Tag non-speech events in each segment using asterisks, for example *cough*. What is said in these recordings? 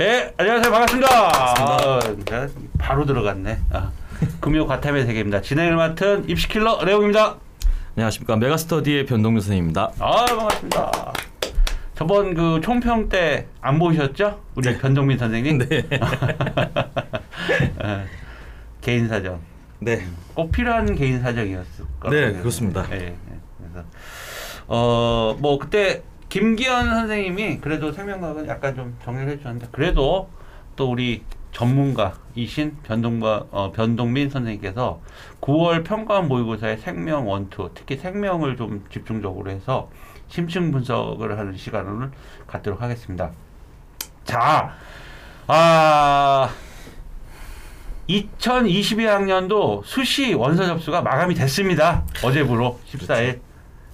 예, 안녕하세요. 반갑습니다. 아, 바로 들어갔네. 아, 금요 과탐의 세계입니다. 진행을 맡은 입시킬러 레옹입니다. 안녕하십니까 메가스터디의 변동규 선생님입니다. 아, 반갑습니다. 저번 그 총평 때 안 보셨죠? 우리 네. 변동민 선생님. 네. 예, *laughs* 개인 사정. 네. 꼭 필요한 개인 사정이었을 것 네, 같아요. 그렇습니다. 예, 예. 그래서 어 뭐 그때 김기현 선생님이 그래도 생명과학은 약간 좀 정리를 해주셨는데 그래도 또 우리 전문가이신 변동과 어, 변동민 선생님께서 9월 평가 모의고사의 생명 원투 특히 생명을 좀 집중적으로 해서 심층 분석을 하는 시간을 갖도록 하겠습니다. 자, 아 2022학년도 수시 원서 접수가 마감이 됐습니다. 어제부로 14일.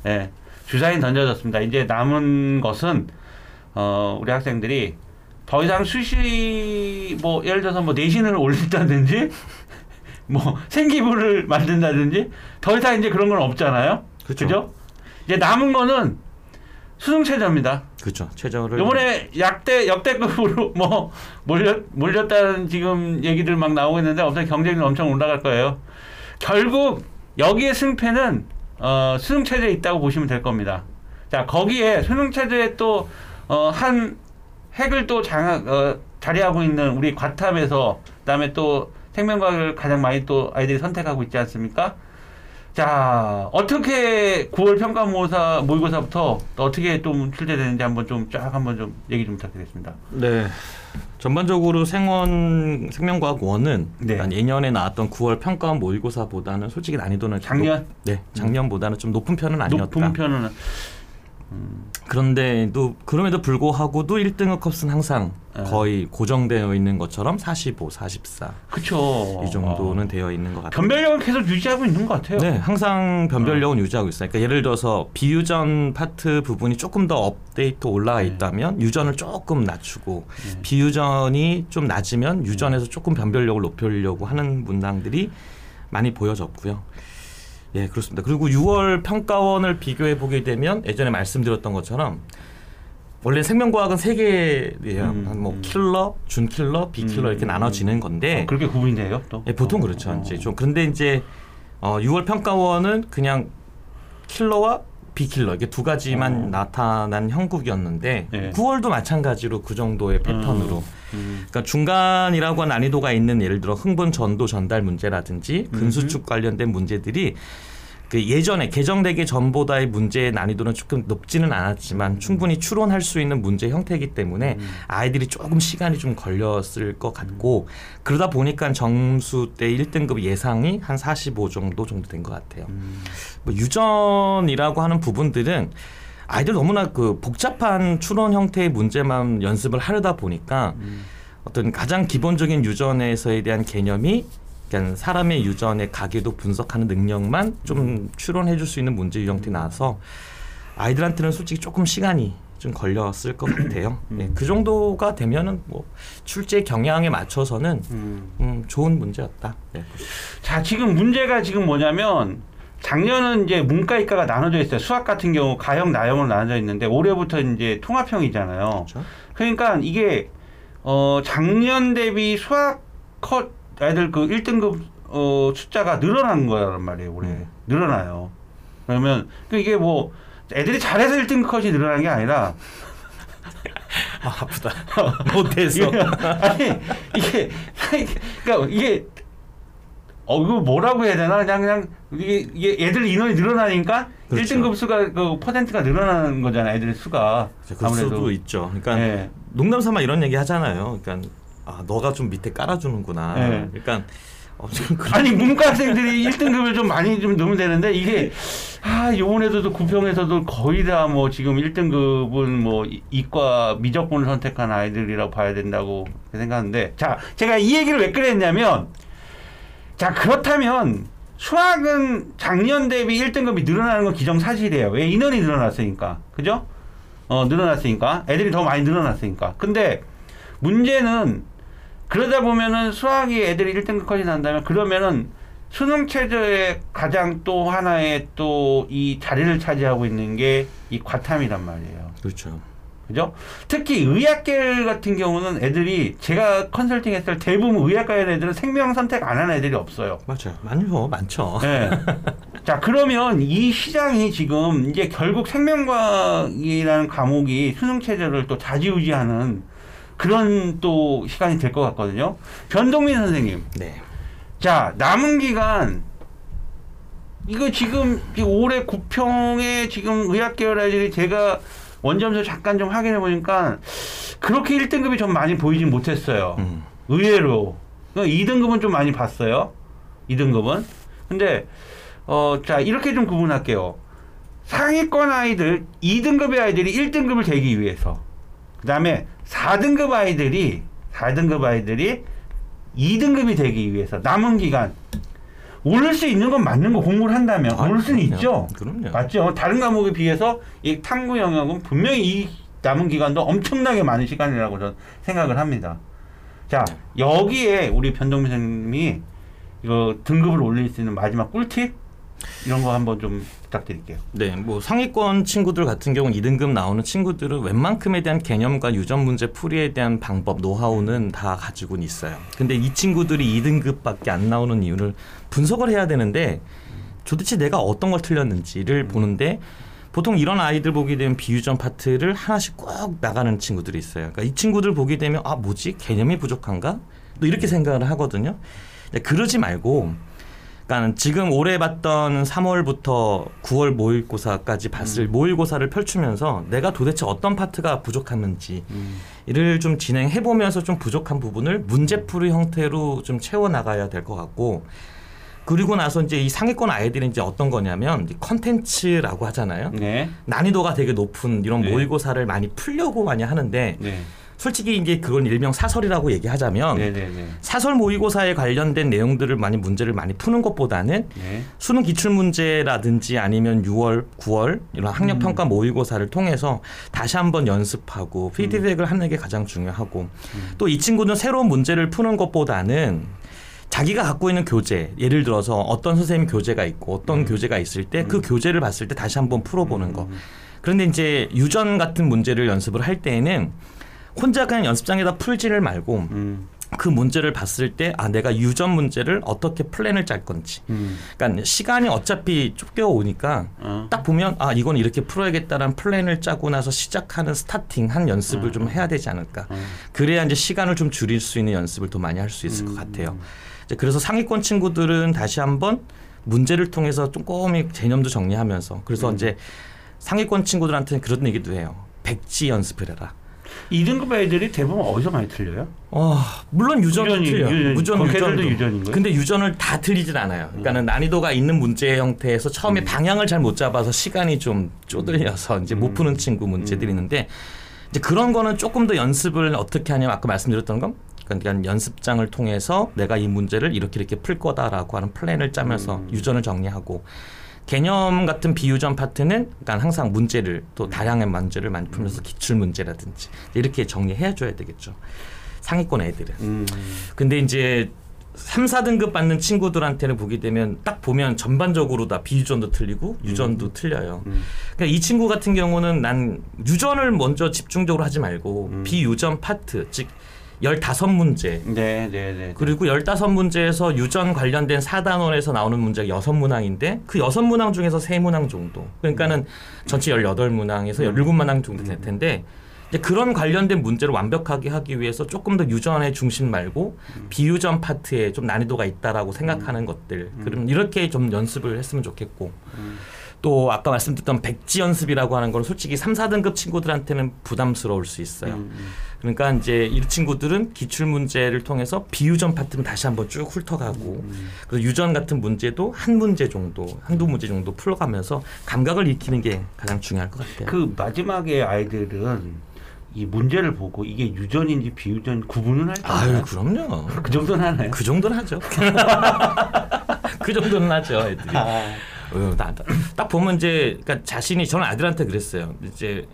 예. 주사인 던져졌습니다. 이제 남은 것은 어, 우리 학생들이 더 이상 수시 뭐 예를 들어서 뭐 내신을 올린다든지 *laughs* 뭐 생기부를 만든다든지 더 이상 이제 그런 건 없잖아요. 그렇죠. 그죠? 이제 남은 거는 수능 최저입니다. 그렇죠. 최저를 요번에 약대 역대급으로 *laughs* 뭐 몰렸 몰렸다는 지금 얘기들 막 나오고 있는데 엄청 경쟁이 엄청 올라갈 거예요. 결국 여기에 승패는 어, 수능 체제에 있다고 보시면 될 겁니다. 자 거기에 수능 체제에 또한 핵을 또 장악 어, 자리하고 있는 우리 과탐에서 그다음에 또 생명과학을 가장 많이 또 아이들이 선택하고 있지 않습니까? 자 어떻게 9월 평가 모의고사 모의고사부터 또 어떻게 좀 출제되는지 한번 좀 쫙 한번 좀 얘기 좀 부탁드리겠습니다. 네. 전반적으로 생원 생명과학 원은 네. 한 예년에 나왔던 9월 평가 모의고사보다는 솔직히 난이도는 좀 작년 높, 네 작년보다는 좀 높은 편은 아니었다. 높은 편은 그런데도 그럼에도 불구하고도 1등급 컷은 항상 네. 거의 고정되어 있는 것처럼 45, 44 그쵸. 이 정도는 어. 되어 있는 것 같아요. 변별력은 계속 유지하고 있는 것 같아요. 네, 항상 변별력은 유지하고 있어요. 그러니까 예를 들어서 비유전 파트 부분이 조금 더 업데이트 올라가 네. 있다면 유전을 조금 낮추고 네. 비유전이 좀 낮으면 유전에서 조금 변별력을 높이려고 하는 문항들이 많이 보여졌고요. 예, 그렇습니다. 그리고 6월 평가원을 비교해 보게 되면 예전에 말씀드렸던 것처럼 원래 생명과학은 세 개예요. 음, 한뭐 음. 킬러, 준킬러, 비킬러 음, 이렇게 음. 나눠지는 건데 어, 그렇게 구분이 돼요 또? 예, 보통 어, 그렇죠. 어. 이제 좀 그런데 이제 어, 6월 평가원은 그냥 킬러와 비킬러 이게 두 가지만 어. 나타난 형국이었는데 예. 9월도 마찬가지로 그 정도의 패턴으로 음. 그러니까 중간이라고 한 난이도가 있는 예를 들어 흥분 전도 전달 문제라든지 음. 근수축 관련된 문제들이 그 예전에 개정되기 전보다의 문제의 난이도는 조금 높지는 않았지만 충분히 추론할 수 있는 문제 형태이기 때문에 음. 아이들이 조금 시간이 좀 걸렸을 것 같고 그러다 보니까 점수 때 1등급 예상이 한 45 정도 정도 된 것 같아요. 음. 뭐 유전이라고 하는 부분들은 아이들 너무나 그 복잡한 추론 형태의 문제만 연습을 하려다 보니까 음. 어떤 가장 기본적인 유전에서에 대한 개념이 그러니까 사람의 유전의 가계도 분석하는 능력만 좀 추론해 줄 수 있는 문제 유형들이 나와서 아이들한테는 솔직히 조금 시간이 좀 걸렸을 것 같아요. 예, 그 정도가 되면은 뭐 출제 경향에 맞춰서는 음. 음, 좋은 문제였다. 네. 자 지금 문제가 지금 뭐냐면 작년은 이제 문과 이과가 나눠져 있어요. 수학 같은 경우 가형 나형으로 나눠져 있는데 올해부터 이제 통합형이잖아요. 그렇죠? 그러니까 이게 어 작년 대비 수학 컷 애들 그 1등급 어 숫자가 늘어난 거란 말이에요 올해 음. 늘어나요 그러면 그 이게 뭐 애들이 잘해서 1등급 컷이 늘어난 게 아니라 *laughs* 아, 아프다. 못해서. 이게, *laughs* 아니 이게 *laughs* 그러니까 이게 어 이거 뭐라고 해야 되나 그냥 그냥 이게, 이게 애들 인원이 늘어나니까 그렇죠. 1등급 수가 그 퍼센트가 늘어나는 거잖아요 애들 수가 그럴 수도 있죠. 그러니까 예. 농담 삼아 이런 얘기 하잖아요. 그러니까 아 너가 좀 밑에 깔아주는구나. 네. 그러니까 어, *laughs* 아니 문과 학생들이 1등급을 좀 많이 좀 넣으면 되는데 이게 아 요번에도 구평에서도 거의 다 뭐 지금 1등급은 뭐 이- 이과 미적분을 선택한 아이들이라고 봐야 된다고 생각하는데 자 제가 이 얘기를 왜 꺼냈냐면 자 그렇다면 수학은 작년 대비 1등급이 늘어나는 건 기정사실이에요. 왜? 인원이 늘어났으니까. 그죠? 어 늘어났으니까. 애들이 더 많이 늘어났으니까. 근데 문제는 그러다 보면은 수학이 애들이 1등급 컷이 난다면 그러면은 수능 체제의 가장 또 하나의 또 이 자리를 차지하고 있는 게 이 과탐이란 말이에요. 그렇죠. 그죠? 특히 의학계 같은 경우는 애들이 제가 컨설팅 했을 때 대부분 의학과에 애들은 생명 선택 안 하는 애들이 없어요. 맞아요. 많죠, 많죠. 네. *laughs* 자, 그러면 이 시장이 지금 이제 결국 생명과학이라는 과목이 수능 체제를 또 좌지우지하는 그런 또 시간이 될 것 같거든요. 변동민 선생님. 네. 자, 남은 기간 이거 지금 지금 올해 구평에 지금 의학 계열 애들이 제가 원점수 잠깐 좀 확인해 보니까 그렇게 1등급이 좀 많이 보이진 못했어요. 음. 의외로 2등급은 좀 많이 봤어요. 2등급은. 근데 어, 자, 이렇게 좀 구분할게요. 상위권 아이들, 2등급의 아이들이 1등급을 되기 위해서. 그 다음에 4등급 아이들이, 4등급 아이들이 2등급이 되기 위해서 남은 기간. 오를 수 있는 건 맞는 거 공부를 한다면 아유, 오를 수는 그럼요. 있죠. 그럼요. 맞죠. 다른 과목에 비해서 이 탐구 영역은 분명히 이 남은 기간도 엄청나게 많은 시간이라고 저는 생각을 합니다. 자, 여기에 우리 변동민 선생님이 이거 등급을 올릴 수 있는 마지막 꿀팁 이런 거 한번 좀 부탁드릴게요. 네, 뭐 상위권 친구들 같은 경우는 2등급 나오는 친구들은 웬만큼에 대한 개념과 유전 문제 풀이에 대한 방법, 노하우는 다 가지고는 있어요. 근데 이 친구들이 2등급밖에 안 나오는 이유를 분석을 해야 되는데 도대체 내가 어떤 걸 틀렸는지를 보는데 보통 이런 아이들 보게 되면 비유전 파트를 하나씩 꼭 나가는 친구들이 있어요. 그러니까 이 친구들 보게 되면 아 뭐지 개념이 부족한가? 또 이렇게 생각을 하거든요. 그러지 말고 그러니까 지금 올해 봤던 3월부터 9월 모의고사까지 봤을 모의고사를 펼치면서 내가 도대체 어떤 파트가 부족했는지 이를 좀 진행해 보면서 좀 부족한 부분을 문제풀이 형태로 좀 채워 나가야 될 것 같고 그리고 나서 이제 이 상위권 아이들이 이제 어떤 거냐면 컨텐츠라고 하잖아요. 네. 난이도가 되게 높은 이런 네. 모의고사를 많이 풀려고 많이 하는데 네. 솔직히 이제 그건 일명 사설이라고 얘기하자면 네, 네, 네. 사설 모의고사에 관련된 내용들을 많이 문제를 많이 푸는 것보다는 네. 수능 기출 문제라든지 아니면 6월, 9월 이런 학력 평가 모의고사를 통해서 다시 한번 연습하고 피드백을 하는 게 가장 중요하고 또 이 친구는 새로운 문제를 푸는 것보다는 자기가 갖고 있는 교재, 예를 들어서 어떤 선생님 교재가 있고 어떤 교재가 있을 때 그 교재를 봤을 때 다시 한번 풀어보는 거. 그런데 이제 유전 같은 문제를 연습을 할 때에는 혼자 그냥 연습장에다 풀지를 말고 음. 그 문제를 봤을 때 아 내가 유전 문제를 어떻게 플랜을 짤 건지 음. 그러니까 시간이 어차피 쫓겨 오니까 어. 딱 보면 아 이건 이렇게 풀어야겠다라는 플랜을 짜고 나서 시작하는 starting 한 연습을 좀 해야 되지 않을까 어. 그래야 이제 시간을 좀 줄일 수 있는 연습을 더 많이 할 수 있을 것 같아요 이제 그래서 상위권 친구들은 다시 한번 문제를 통해서 꼼꼼히 개념도 정리하면서 그래서 이제 상위권 친구들한테는 그런 얘기도 해요 백지 연습을 해라 2등급 애들이 대부분 어디서 많이 틀려요? 어, 물론 유전은 유전이- 틀려. 유전- 무전 유전도. 애들도 유전인 거예요? 근데 유전을 다 틀리진 않아요. 그러니까는 난이도가 있는 문제 형태에서 처음에 음. 방향을 잘 못 잡아서 시간이 좀 쪼들려서 이제 못 음. 푸는 친구 문제들이 있는데 이제 그런 거는 조금 더 연습을 어떻게 하냐면 아까 말씀드렸던 건 그러니까 연습장을 통해서 내가 이 문제를 이렇게 이렇게 풀 거다라고 하는 플랜을 짜면서 음. 유전을 정리하고 개념 같은 비유전 파트는 그러니까 항상 문제를 음. 또 다양한 문제를 많이 풀면서 기출 문제라든지 이렇게 정리해 줘야 되겠죠. 상위권 애들은. 음. 근데 이제 3, 4등급 받는 친구들한테는 보게 되면 딱 보면 전반적으로 다 비유전도 틀리고 유전도 틀려요. 음. 그러니까 이 친구 같은 경우는 난 유전을 먼저 집중적으로 하지 말고 음. 비유전 파트 즉 15문제 네, 네, 네. 그리고 15문제에서 유전 관련된 4단원에서 나오는 문제가 6문항인데 그 6문항 중에서 3문항 정도. 그러니까는 전체 18문항에서 17문항 정도 될 텐데 이제 그런 관련된 문제를 완벽하게 하기 위해서 조금 더 유전의 중심 말고 비유전 파트에 좀 난이도가 있다라고 생각하는 것들. 그럼 이렇게 좀 연습을 했으면 좋겠고. 또 아까 말씀드렸던 백지 연습이라고 하는 건 솔직히 3, 4등급 친구들한테는 부담스러울 수 있어요. 음, 음. 그러니까 이제 이 친구들은 기출 문제를 통해서 비유전 파트는 다시 한번 쭉 훑어가고 그리고 유전 같은 문제도 한 문제 정도 한두 문제 정도 풀어가면서 감각을 익히는 게 가장 중요할 것 같아요. 그 마지막에 아이들은 이 문제를 보고 이게 유전인지 비유전 구분은 할 아유. 그럼요. *laughs* 그 정도는 하나요? 그 정도는 하죠. *laughs* 그 정도는 하죠 애들이. 아, 어, 나, 나- 딱 보면 이제 그러니까 자신이 저는 애들한테 그랬어요. 이제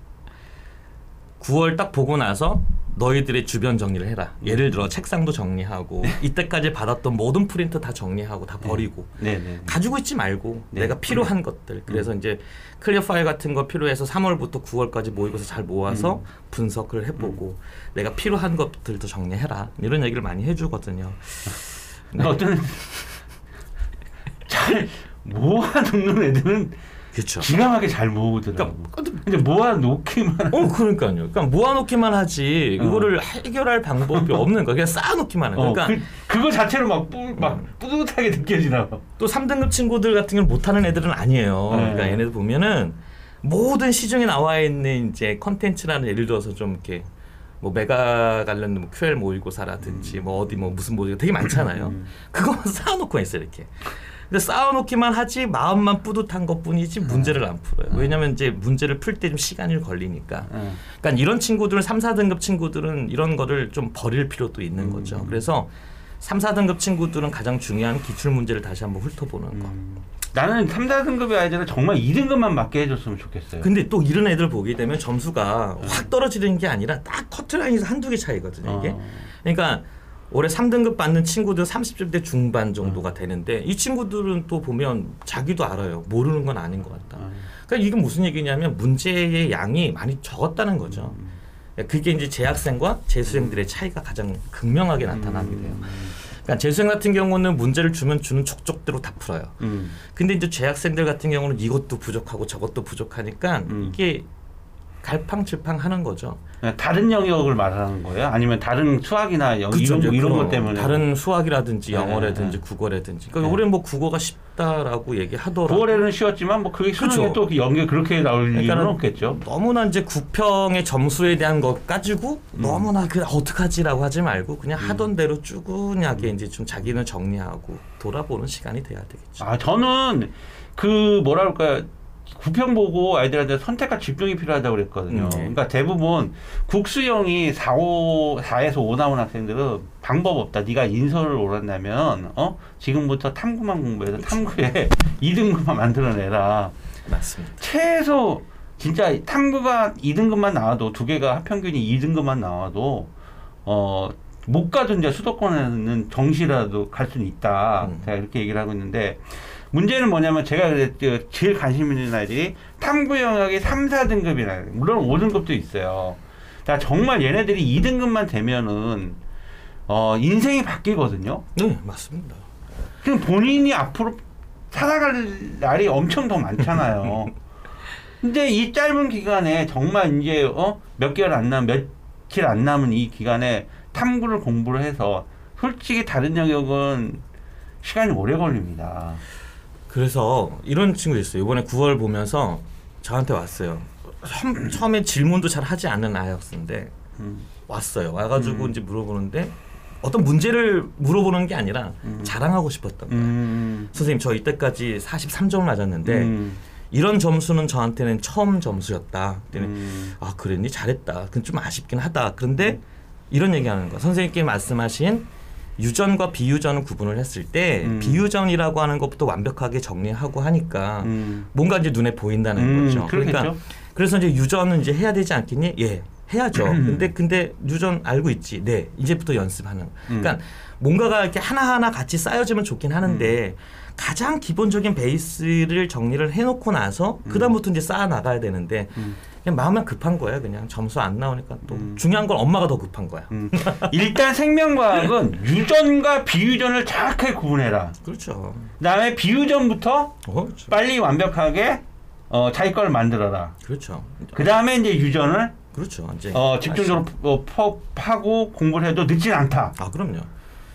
9월 딱 보고 나서 너희들의 주변 정리를 해라. 예를 들어 책상도 정리하고 *laughs* 이때까지 받았던 모든 프린트 다 정리하고 다 버리고 네네. 가지고 있지 말고 네. 내가 필요한 것들. 그래서 이제 클리어 파일 같은 거 필요해서 3월부터 9월까지 모의고사 잘 모아서 분석을 해보고 내가 필요한 것들도 정리해라. 이런 얘기를 많이 해주거든요. *laughs* 네. 어떤 *laughs* 잘 모아놓는 애들은 그렇죠. 기가 막히게 잘 모으더라고. 그러니까 근데 모아놓기만 어 그러니까요. 그러니까 모아놓기만 하지 어. 이거를 해결할 방법이 없는 거야. 그냥 쌓아놓기만 해. 어, 그러니까 음. 그, 그거 자체로 막, 뿌, 막 뿌듯하게 느껴지더라고. 또 3등급 친구들 같은 경우는 못하는 애들은 아니에요. 네. 그러니까 얘네들 보면은 모든 시중에 나와 있는 이제 컨텐츠라는 예를 들어서 좀 이렇게 뭐 메가 관련 뭐 QL 모의고사라든지 뭐 어디 뭐 무슨 모의고 되게 많잖아요. 음. 그거만 *laughs* 쌓아놓고 있어요 이렇게. 근데 쌓아놓기만 하지 마음만 뿌듯한 것뿐이지 문제를 안 풀어요. 왜냐면 이제 문제를 풀 때 좀 시간이 걸리니까. 어. 그러니까 이런 친구들은 3, 4등급 친구들은 이런 거를 좀 버릴 필요도 있는 음. 거죠. 그래서 3, 4등급 친구들은 가장 중요한 기출 문제를 다시 한번 훑어보는 거. 음. 나는 3, 4등급의 아이들은 정말 2등급만 맞게 해줬으면 좋겠어요. 근데 또 이런 애들 보게 되면 점수가 확 떨어지는 게 아니라 딱 커트라인에서 한두 개 차이거든요. 이게. 어. 그러니까 올해 3등급 받는 친구들 30대 중반 정도가 되는데 이 친구들은 또 보면 자기도 알아요. 모르는 건 아닌 것 같다. 어. 그러니까 이게 무슨 얘기냐면 문제의 양이 많이 적었다는 거죠. 그게 이제 재학생과 재수생들의 차이가 가장 극명하게 나타나게 돼요. 그러니까 재수생 같은 경우는 문제를 주면 주는 족족대로 다 풀어요. 음. 근데 이제 재학생들 같은 경우는 이것도 부족하고 저것도 부족하니까 음. 이게 갈팡질팡 하는 거죠. 그냥 다른 영역을 말하는 거예요? 아니면 다른 수학이나 영, 그쵸, 이런, 이런 것 때문에 다른 수학이라든지 네, 영어라든지 네. 국어라든지 그러니까 네. 올해 뭐 국어가 쉽다라고 얘기하더라도 9월에는 쉬었지만 뭐 그게 수능에. 또 연계 그렇게 나올 그러니까는 없겠죠. 너무나 이제 구평의 점수에 대한 것 가지고 음. 너무나 그 어떡하지라고 하지 말고 그냥 하던 대로 쭈구하게 음. 이제 좀 자기는 정리하고 돌아보는 시간이 돼야 되겠죠. 아 저는 그 뭐라 그럴까요? 구평 보고 아이들한테 선택과 집중이 필요하다고 그랬거든요. 음, 네. 그러니까 대부분 국수형이 4, 5, 4에서 5 나온 학생들은 방법 없다. 네가 인서를 오른다면 어 지금부터 탐구만 공부해서 탐구에 *laughs* 2등급만 만들어내라. 맞습니다. 최소 진짜 탐구가 2등급만 나와도 두 개가 합평균이 2등급만 나와도 어. 못 가도 이제 수도권에는 정시라도 갈 수는 있다. 음. 제가 이렇게 얘기를 하고 있는데 문제는 뭐냐면 제가 그랬죠. 제일 관심 있는 아이들이 탐구 영역이 3, 4등급이라 물론 5등급도 있어요. 자 정말 얘네들이 2등급만 되면은 어 인생이 바뀌거든요. 네, 맞습니다. 그럼 본인이 앞으로 살아갈 날이 엄청 더 많잖아요. *laughs* 근데 이 짧은 기간에 정말 이제 어 몇 개월 안 남, 며칠 안 남은 이 기간에 탐구를 공부를 해서 솔직히 다른 영역은 시간이 오래 걸립니다. 그래서 이런 친구 있어요. 이번에 9월 보면서 저한테 왔어요. 처음, 처음에 질문도 잘 하지 않는 아이였는데 음. 왔어요. 와가지고 음. 이제 물어보는데 어떤 문제를 물어보는 게 아니라 음. 자랑하고 싶었던 거예요. 음. 선생님 저 이때까지 43점을 맞았는데 음. 이런 점수는 저한테는 처음 점수였다. 음. 아 그랬니 잘했다. 그건 좀 아쉽긴 하다. 그런데 이런 얘기하는 거. 선생님께 말씀하신 유전과 비유전을 구분을 했을 때 음. 비유전이라고 하는 것부터 완벽하게 정리하고 하니까 음. 뭔가 이제 눈에 보인다는 음, 거죠. 그렇겠죠. 그러니까 그래서 이제 유전은 이제 해야 되지 않겠니? 예. 해야죠. 음. 근데 근데 유전 알고 있지. 네. 이제부터 연습하는. 거. 음. 그러니까 뭔가가 이렇게 하나하나 같이 쌓여지면 좋긴 하는데 가장 기본적인 베이스를 정리를 해 놓고 나서 그다음부터 이제 쌓아 나가야 되는데 음. 그냥 마음만 급한 거예요. 그냥 점수 안 나오니까 또 음. 중요한 건 엄마가 더 급한 거야. 음. 일단 생명과학은 *laughs* 유전과 비유전을 정확하게 구분해라. 그렇죠. 그다음에 비유전부터 어, 그렇죠. 빨리 완벽하게 어, 자기 걸 만들어라. 그렇죠. 그 다음에 이제 유전을 그렇죠. 이제 어, 집중적으로 어, 퍼, 파고 공부를 해도 늦진 않다. 아 그럼요.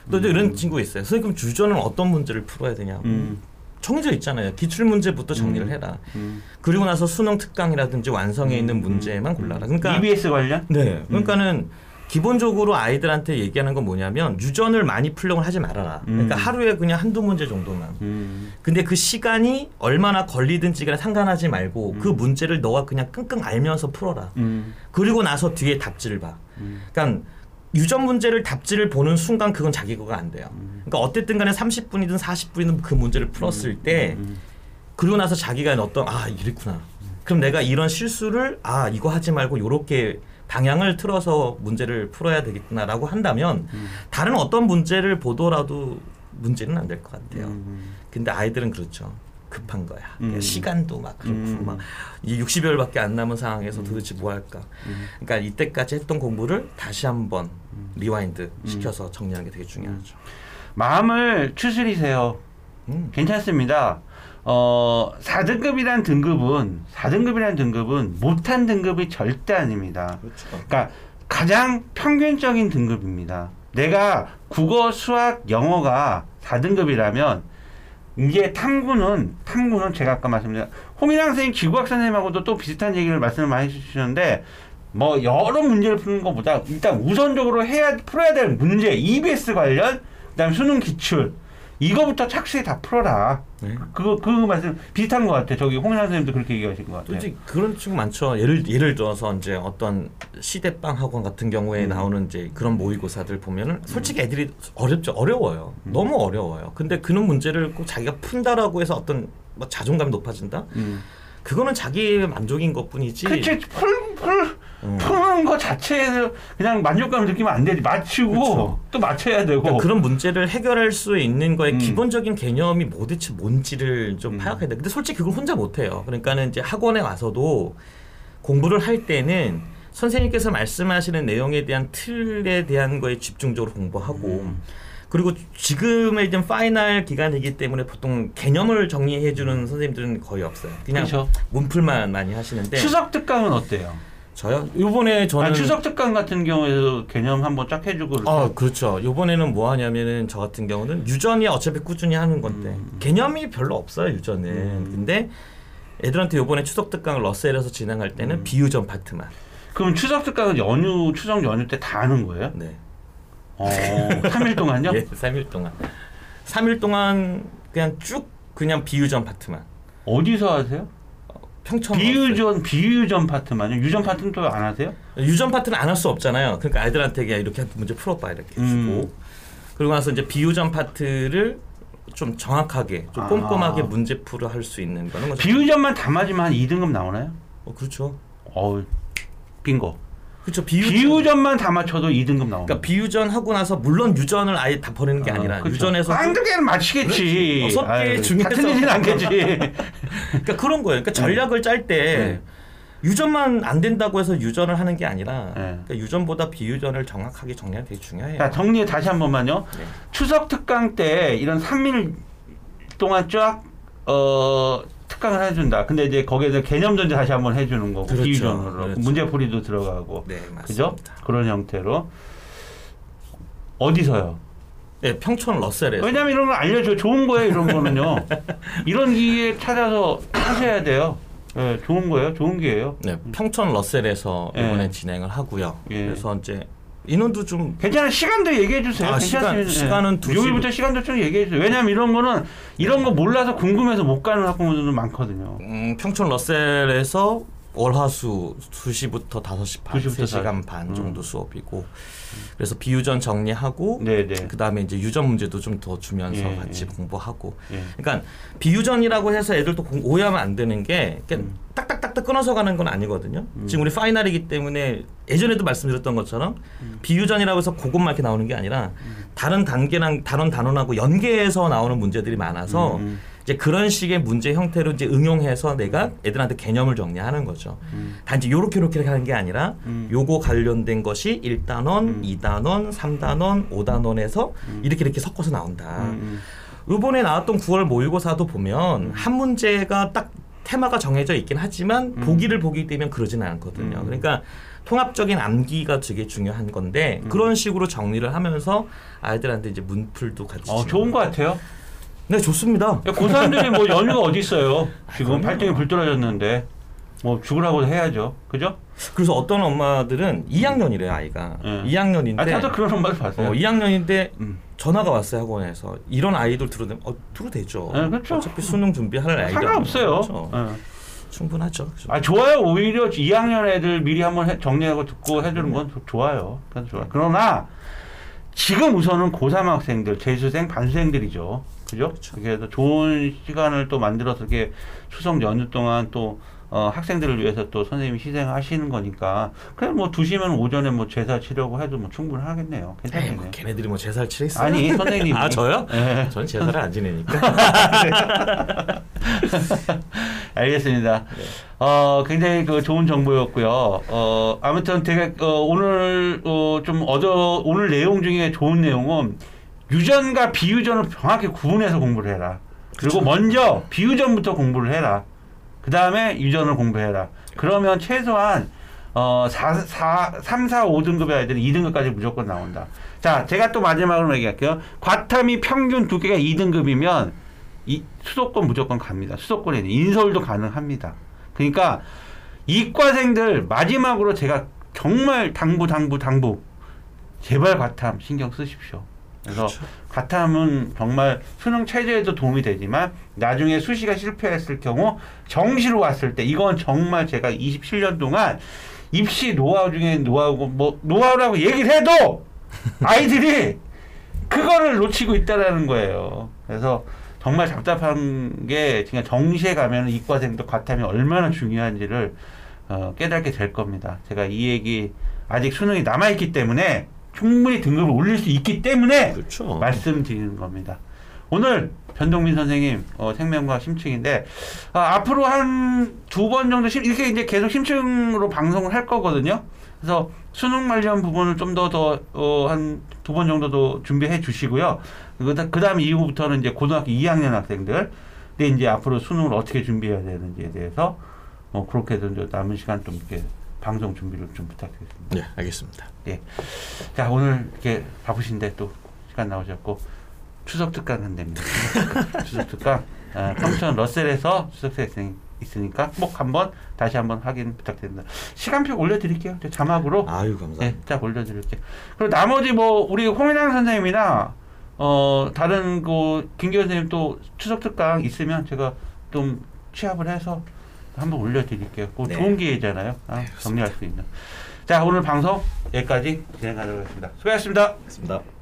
또 이제 이런 친구 있어요. 선생님 그럼 주전은 어떤 문제를 풀어야 되냐? 음, 정해져 있잖아요. 기출 문제부터 정리를 음. 해라. 음. 그리고 나서 수능 특강이라든지 완성에 음, 있는 음, 문제만 골라라. 그러니까 EBS 관련? 네. 그러니까는 기본적으로 아이들한테 얘기하는 건 뭐냐면 유전을 많이 풀려고 하지 말아라. 그러니까 음. 하루에 그냥 한두 문제 정도만. 음, 근데 그 시간이 얼마나 걸리든지가 상관하지 말고 그 문제를 너가 그냥 끙끙 알면서 풀어라. 음, 그리고 나서 뒤에 답지를 봐. 음. 그러니까 유전 문제를 답지를 보는 순간 그건 자기 거가 안 돼요. 그러니까 어쨌든 간에 30분이든 40분이든 그 문제를 풀었을 때 음. 그리고 나서 자기가 어떤 아 이랬구나. 그럼 내가 이런 실수를 아 이거 하지 말고 요렇게 방향을 틀어서 문제를 풀어야 되겠구나라고 한다면 음. 다른 어떤 문제를 보더라도 문제는 안 될 것 같아요. 음. 근데 아이들은 그렇죠. 급한 거야. 그러니까 음. 시간도 막 그렇고 음. 막이 60여일밖에 안 남은 상황에서 도대체 뭐 할까? 음. 그러니까 이때까지 했던 공부를 다시 한번 rewind 음. 시켜서 정리하는 게 되게 중요하죠. 마음을 추스리세요. 음. 괜찮습니다. 어, 4등급이란 등급은 4등급이란 등급은 못한 등급이 절대 아닙니다. 그렇죠. 그러니까 가장 평균적인 등급입니다. 내가 국어, 수학, 영어가 4등급이라면 이게 탐구는 탐구는 제가 아까 말씀드린 홍인왕 선생님, 지구과학 선생님하고도 또 비슷한 얘기를 말씀을 많이 해주시는데 뭐 여러 문제를 푸는 것보다 일단 우선적으로 해야 풀어야 될 문제 EBS 관련 그다음 수능 기출 이거부터 착실히 다 풀어라. 네. 그거 그 말씀 비슷한 것 같아. 저기 홍인왕 선생님도 그렇게 얘기하신 것 같아요. 솔직히 그런 친구 많죠. 예를 예를 들어서 이제 어떤 시대빵 학원 같은 경우에 음. 나오는 이제 그런 모의고사들 보면은 솔직히 애들이 어렵죠. 어려워요. 음. 너무 어려워요. 근데 그런 문제를 꼭 자기가 푼다라고 해서 어떤 뭐 자존감이 높아진다? 음. 그거는 자기의 만족인 것뿐이지. 그치 풀, 풀, 음. 푸는 거 자체에서 그냥 만족감을 느끼면 안 되지 맞추고 그쵸. 또 맞춰야 되고 그러니까 그런 문제를 해결할 수 있는 거에 음. 기본적인 개념이 뭐 대체 뭔지를 좀 음. 파악해야 돼. 근데 솔직히 그걸 혼자 못 해요. 그러니까는 이제 학원에 와서도 공부를 할 때는 선생님께서 말씀하시는 내용에 대한 틀에 대한 거에 집중적으로 공부하고 음. 그리고 지금의 이제 final 기간이기 때문에 보통 개념을 정리해 주는 선생님들은 거의 없어요. 그냥 그렇죠. 문풀만 많이 하시는데 추석 특강은 어때요? 저요? 요번에 저는 아, 추석 특강 같은 경우에도 개념 한번 쫙 해주고. 아 그렇죠. 요번에는 뭐 하냐면은 저 같은 경우는 유전이 어차피 꾸준히 하는 건데 음. 개념이 별로 없어요 유전은. 음. 근데 애들한테 요번에 추석 특강을 러셀에서 진행할 때는 음. 비유전 파트만. 그럼 추석 특강은 연휴 추석 연휴 때 다 하는 거예요? 네. 어, 3일 동안요? *laughs* 예, 3일 동안. 3일 동안 그냥 쭉 그냥 비유전 파트만. 어디서 하세요? 평촌 비유전 비유전 파트만요. 유전 파트는 또 안 하세요? 유전 파트는 안 할 수 없잖아요. 그러니까 아이들한테 그냥 이렇게 문제 풀어봐 이렇게 주고 음. 그리고 나서 이제 비유전 파트를 좀 정확하게 좀 아. 꼼꼼하게 문제 풀어 할수 있는 거죠. 비유전만 다 맞으면 한 2등급 나오나요? 어, 그렇죠. 어우 빙고. 그렇죠. 비유전. 비유전 만 다 맞춰도 2등급 나옵니다. 그러니까 비유전 하고 나서 물론 유전을 아예 다 버리는 게 아, 아니라 그쵸. 유전에서 한두 개는 맞히겠지. 여섯 개 중에서 같은 일은 않겠지. 그러니까 그런 거예요. 그러니까 전략을 짤때 네. 유전만 안 된다고 해서 유전을 하는 게 아니라 네. 그러니까 유전보다 비유전을 정확하게 정리하는 게 중요해요. 자, 정리 다시 한 번만요. 네. 추석 특강 때 이런 3일 동안 쫙 어, 특강을 해준다. 근데 이제 거기에서 개념 전제 다시 한번 해주는 거고 그렇죠. 비유전으로 그렇죠. 문제풀이도 들어가고 네, 맞습니다. 그죠? 그런 형태로 어디서요? 네, 평촌 러셀에서 왜냐면 이런 거 알려줘 좋은 거예요 이런 거는요. *laughs* 이런 기회 찾아서 하셔야 돼요. 예, 좋은 거예요. 좋은 기회예요. 네, 평촌 러셀에서 예. 이번에 진행을 하고요. 예. 그래서 이제 인원도 좀 괜찮아 시간도 얘기해 주세요. 아, 시간- 시간은 예. 두 요일부터 시간도 좀 얘기해 주세요. 왜냐면 이런 거는 이런 거 몰라서 궁금해서 못 가는 학부모들도 많거든요. 음, 평촌 러셀에서 월화수 2시부터 5시 반, 2시부터 3시간 반 음. 정도 수업이고 그래서 비유전 정리하고 네, 네. 그다음에 이제 유전 문제도 좀 더 주면서 예, 같이 예. 공부하고 예. 그러니까 비유전이라고 해서 애들도 공- 오해하면 안 되는 게 그러니까 음. 딱딱딱딱 끊어서 가는 건 아니거든요. 지금 우리 파이널이기 때문에 예전에도 말씀드렸던 것처럼 음. 비유전이라고 해서 그것만 이렇게 나오는 게 아니라 다른 단계랑 다른 단원하고 연계해서 나오는 문제들이 많아서 음, 이제 그런 식의 문제 형태로 이제 응용해서 내가 애들한테 개념을 정리하는 거죠. 음. 단지 요렇게 요렇게 하는 게 아니라 음. 요거 관련된 것이 1단원, 음. 2단원, 3단원, 5단원에서 이렇게 이렇게 섞어서 나온다. 음, 요번에 나왔던 9월 모의고사도 보면 한 문제가 딱 테마가 정해져 있긴 하지만 보기를 보기 되면 그러진 않거든요. 음. 그러니까 통합적인 암기가 되게 중요한 건데 그런 식으로 정리를 하면서 아이들한테 이제 문풀도 같이 어, 좋은 것 같아요. 네 좋습니다. 고3들이 뭐 연휴가 어디 있어요? 지금 그럼요. 발등에 불 떨어졌는데 뭐 죽으라고 해야죠. 그죠? 그래서 어떤 엄마들은 2학년이래요 아이가 네. 2학년인데 아, 나도 그런 엄마도 봤어요. 어, 2학년인데 음. 전화가 왔어요 학원에서 이런 아이들 들어도 어, 들어도 되죠. 네, 그렇죠. 어차피 수능 준비할 아이가 상관없어요. 그렇죠. 예. 충분하죠. 아 좋아요. 오히려 2학년 애들 미리 한번 해- 정리하고 듣고 해주는 건 조- 좋아요. 그래서 좋아. 그러나 지금 우선은 고3 학생들, 재수생, 반수생들이죠. 그죠? 그렇죠. 그래서 좋은 시간을 또 만들어서 이렇게 추석 연휴 동안 또 어, 학생들을 위해서 또 선생님이 희생하시는 거니까 그냥 뭐 두시면 오전에 뭐 제사 치려고 해도 뭐 충분하겠네요. 에이, 괜찮겠네요. 뭐 걔네들이 뭐 제사를 치랬어요? 아니 선생님 *laughs* 아 저요? 예. 전 제사를 안 지내니까. *laughs* 알겠습니다. 어, 굉장히 그 좋은 정보였고요. 어, 아무튼 제가 어, 오늘 어, 좀 어저 오늘 내용 중에 좋은 내용은 유전과 비유전을 정확히 구분해서 공부를 해라. 그리고 먼저 비유전부터 공부를 해라. 그 다음에 유전을 공부해라. 그러면 최소한 어, 4, 4, 3, 4, 5등급의 아이들은 2등급까지 무조건 나온다. 자, 제가 또 마지막으로 얘기할게요. 과탐이 평균 두께가 2등급이면 이 수도권 무조건 갑니다. 수도권에 는 인서울도 가능합니다. 그러니까 이과생들 마지막으로 제가 정말 당부 당부 당부 제발 과탐 신경 쓰십시오. 그래서 그렇죠. 과탐은 정말 수능 체제에도 도움이 되지만 나중에 수시가 실패했을 경우 정시로 왔을 때 이건 정말 제가 27년 동안 입시 노하우 중에 노하우고 뭐 노하우라고 얘기를 해도 *laughs* 아이들이 그거를 놓치고 있다라는 거예요. 그래서 정말 답답한 게 그냥 정시에 가면 이과생도 과탐이 얼마나 중요한지를 어, 깨닫게 될 겁니다. 제가 이 얘기 아직 수능이 남아 있기 때문에 충분히 등급을 올릴 수 있기 때문에 그렇죠. 말씀드리는 겁니다. 오늘 변동민 선생님 어, 생명과 심층인데 아, 앞으로 한 두 번 정도 심, 이렇게 이제 계속 심층으로 방송을 할 거거든요. 그래서 수능 관련 부분을 좀 더 더한 두번 정도 더 준비해 주시고요. 그다- 그다음 이후부터는 이제 고등학교 2학년 학생들 근데 이제 앞으로 수능을 어떻게 준비해야 되는지에 대해서 뭐 그렇게 좀 남은 시간 좀 이렇게 방송 준비를 좀 부탁드리겠습니다. 네, 알겠습니다. 자 오늘 이렇게 바쁘신데 또 시간 나오셨고 추석 특강 한답니다. *laughs* 추석 특강 아, 평촌 러셀에서 추석 특강 있으니까 꼭 한번 다시 한번 확인 부탁드립니다. 시간표 올려드릴게요. 저 자막으로 아유 감사합니다. 네, 쫙 올려드릴게요. 그리고 나머지 뭐 우리 홍인환 선생님이나 어 다른 그 김기현 선생님 또 추석 특강 있으면 제가 좀 취합을 해서 한번 올려드릴게요. 그 네. 좋은 기회잖아요. 아, 네, 정리할 수 있는. 자 오늘 방송 여기까지 진행하도록 하겠습니다. 수고하셨습니다. 알겠습니다.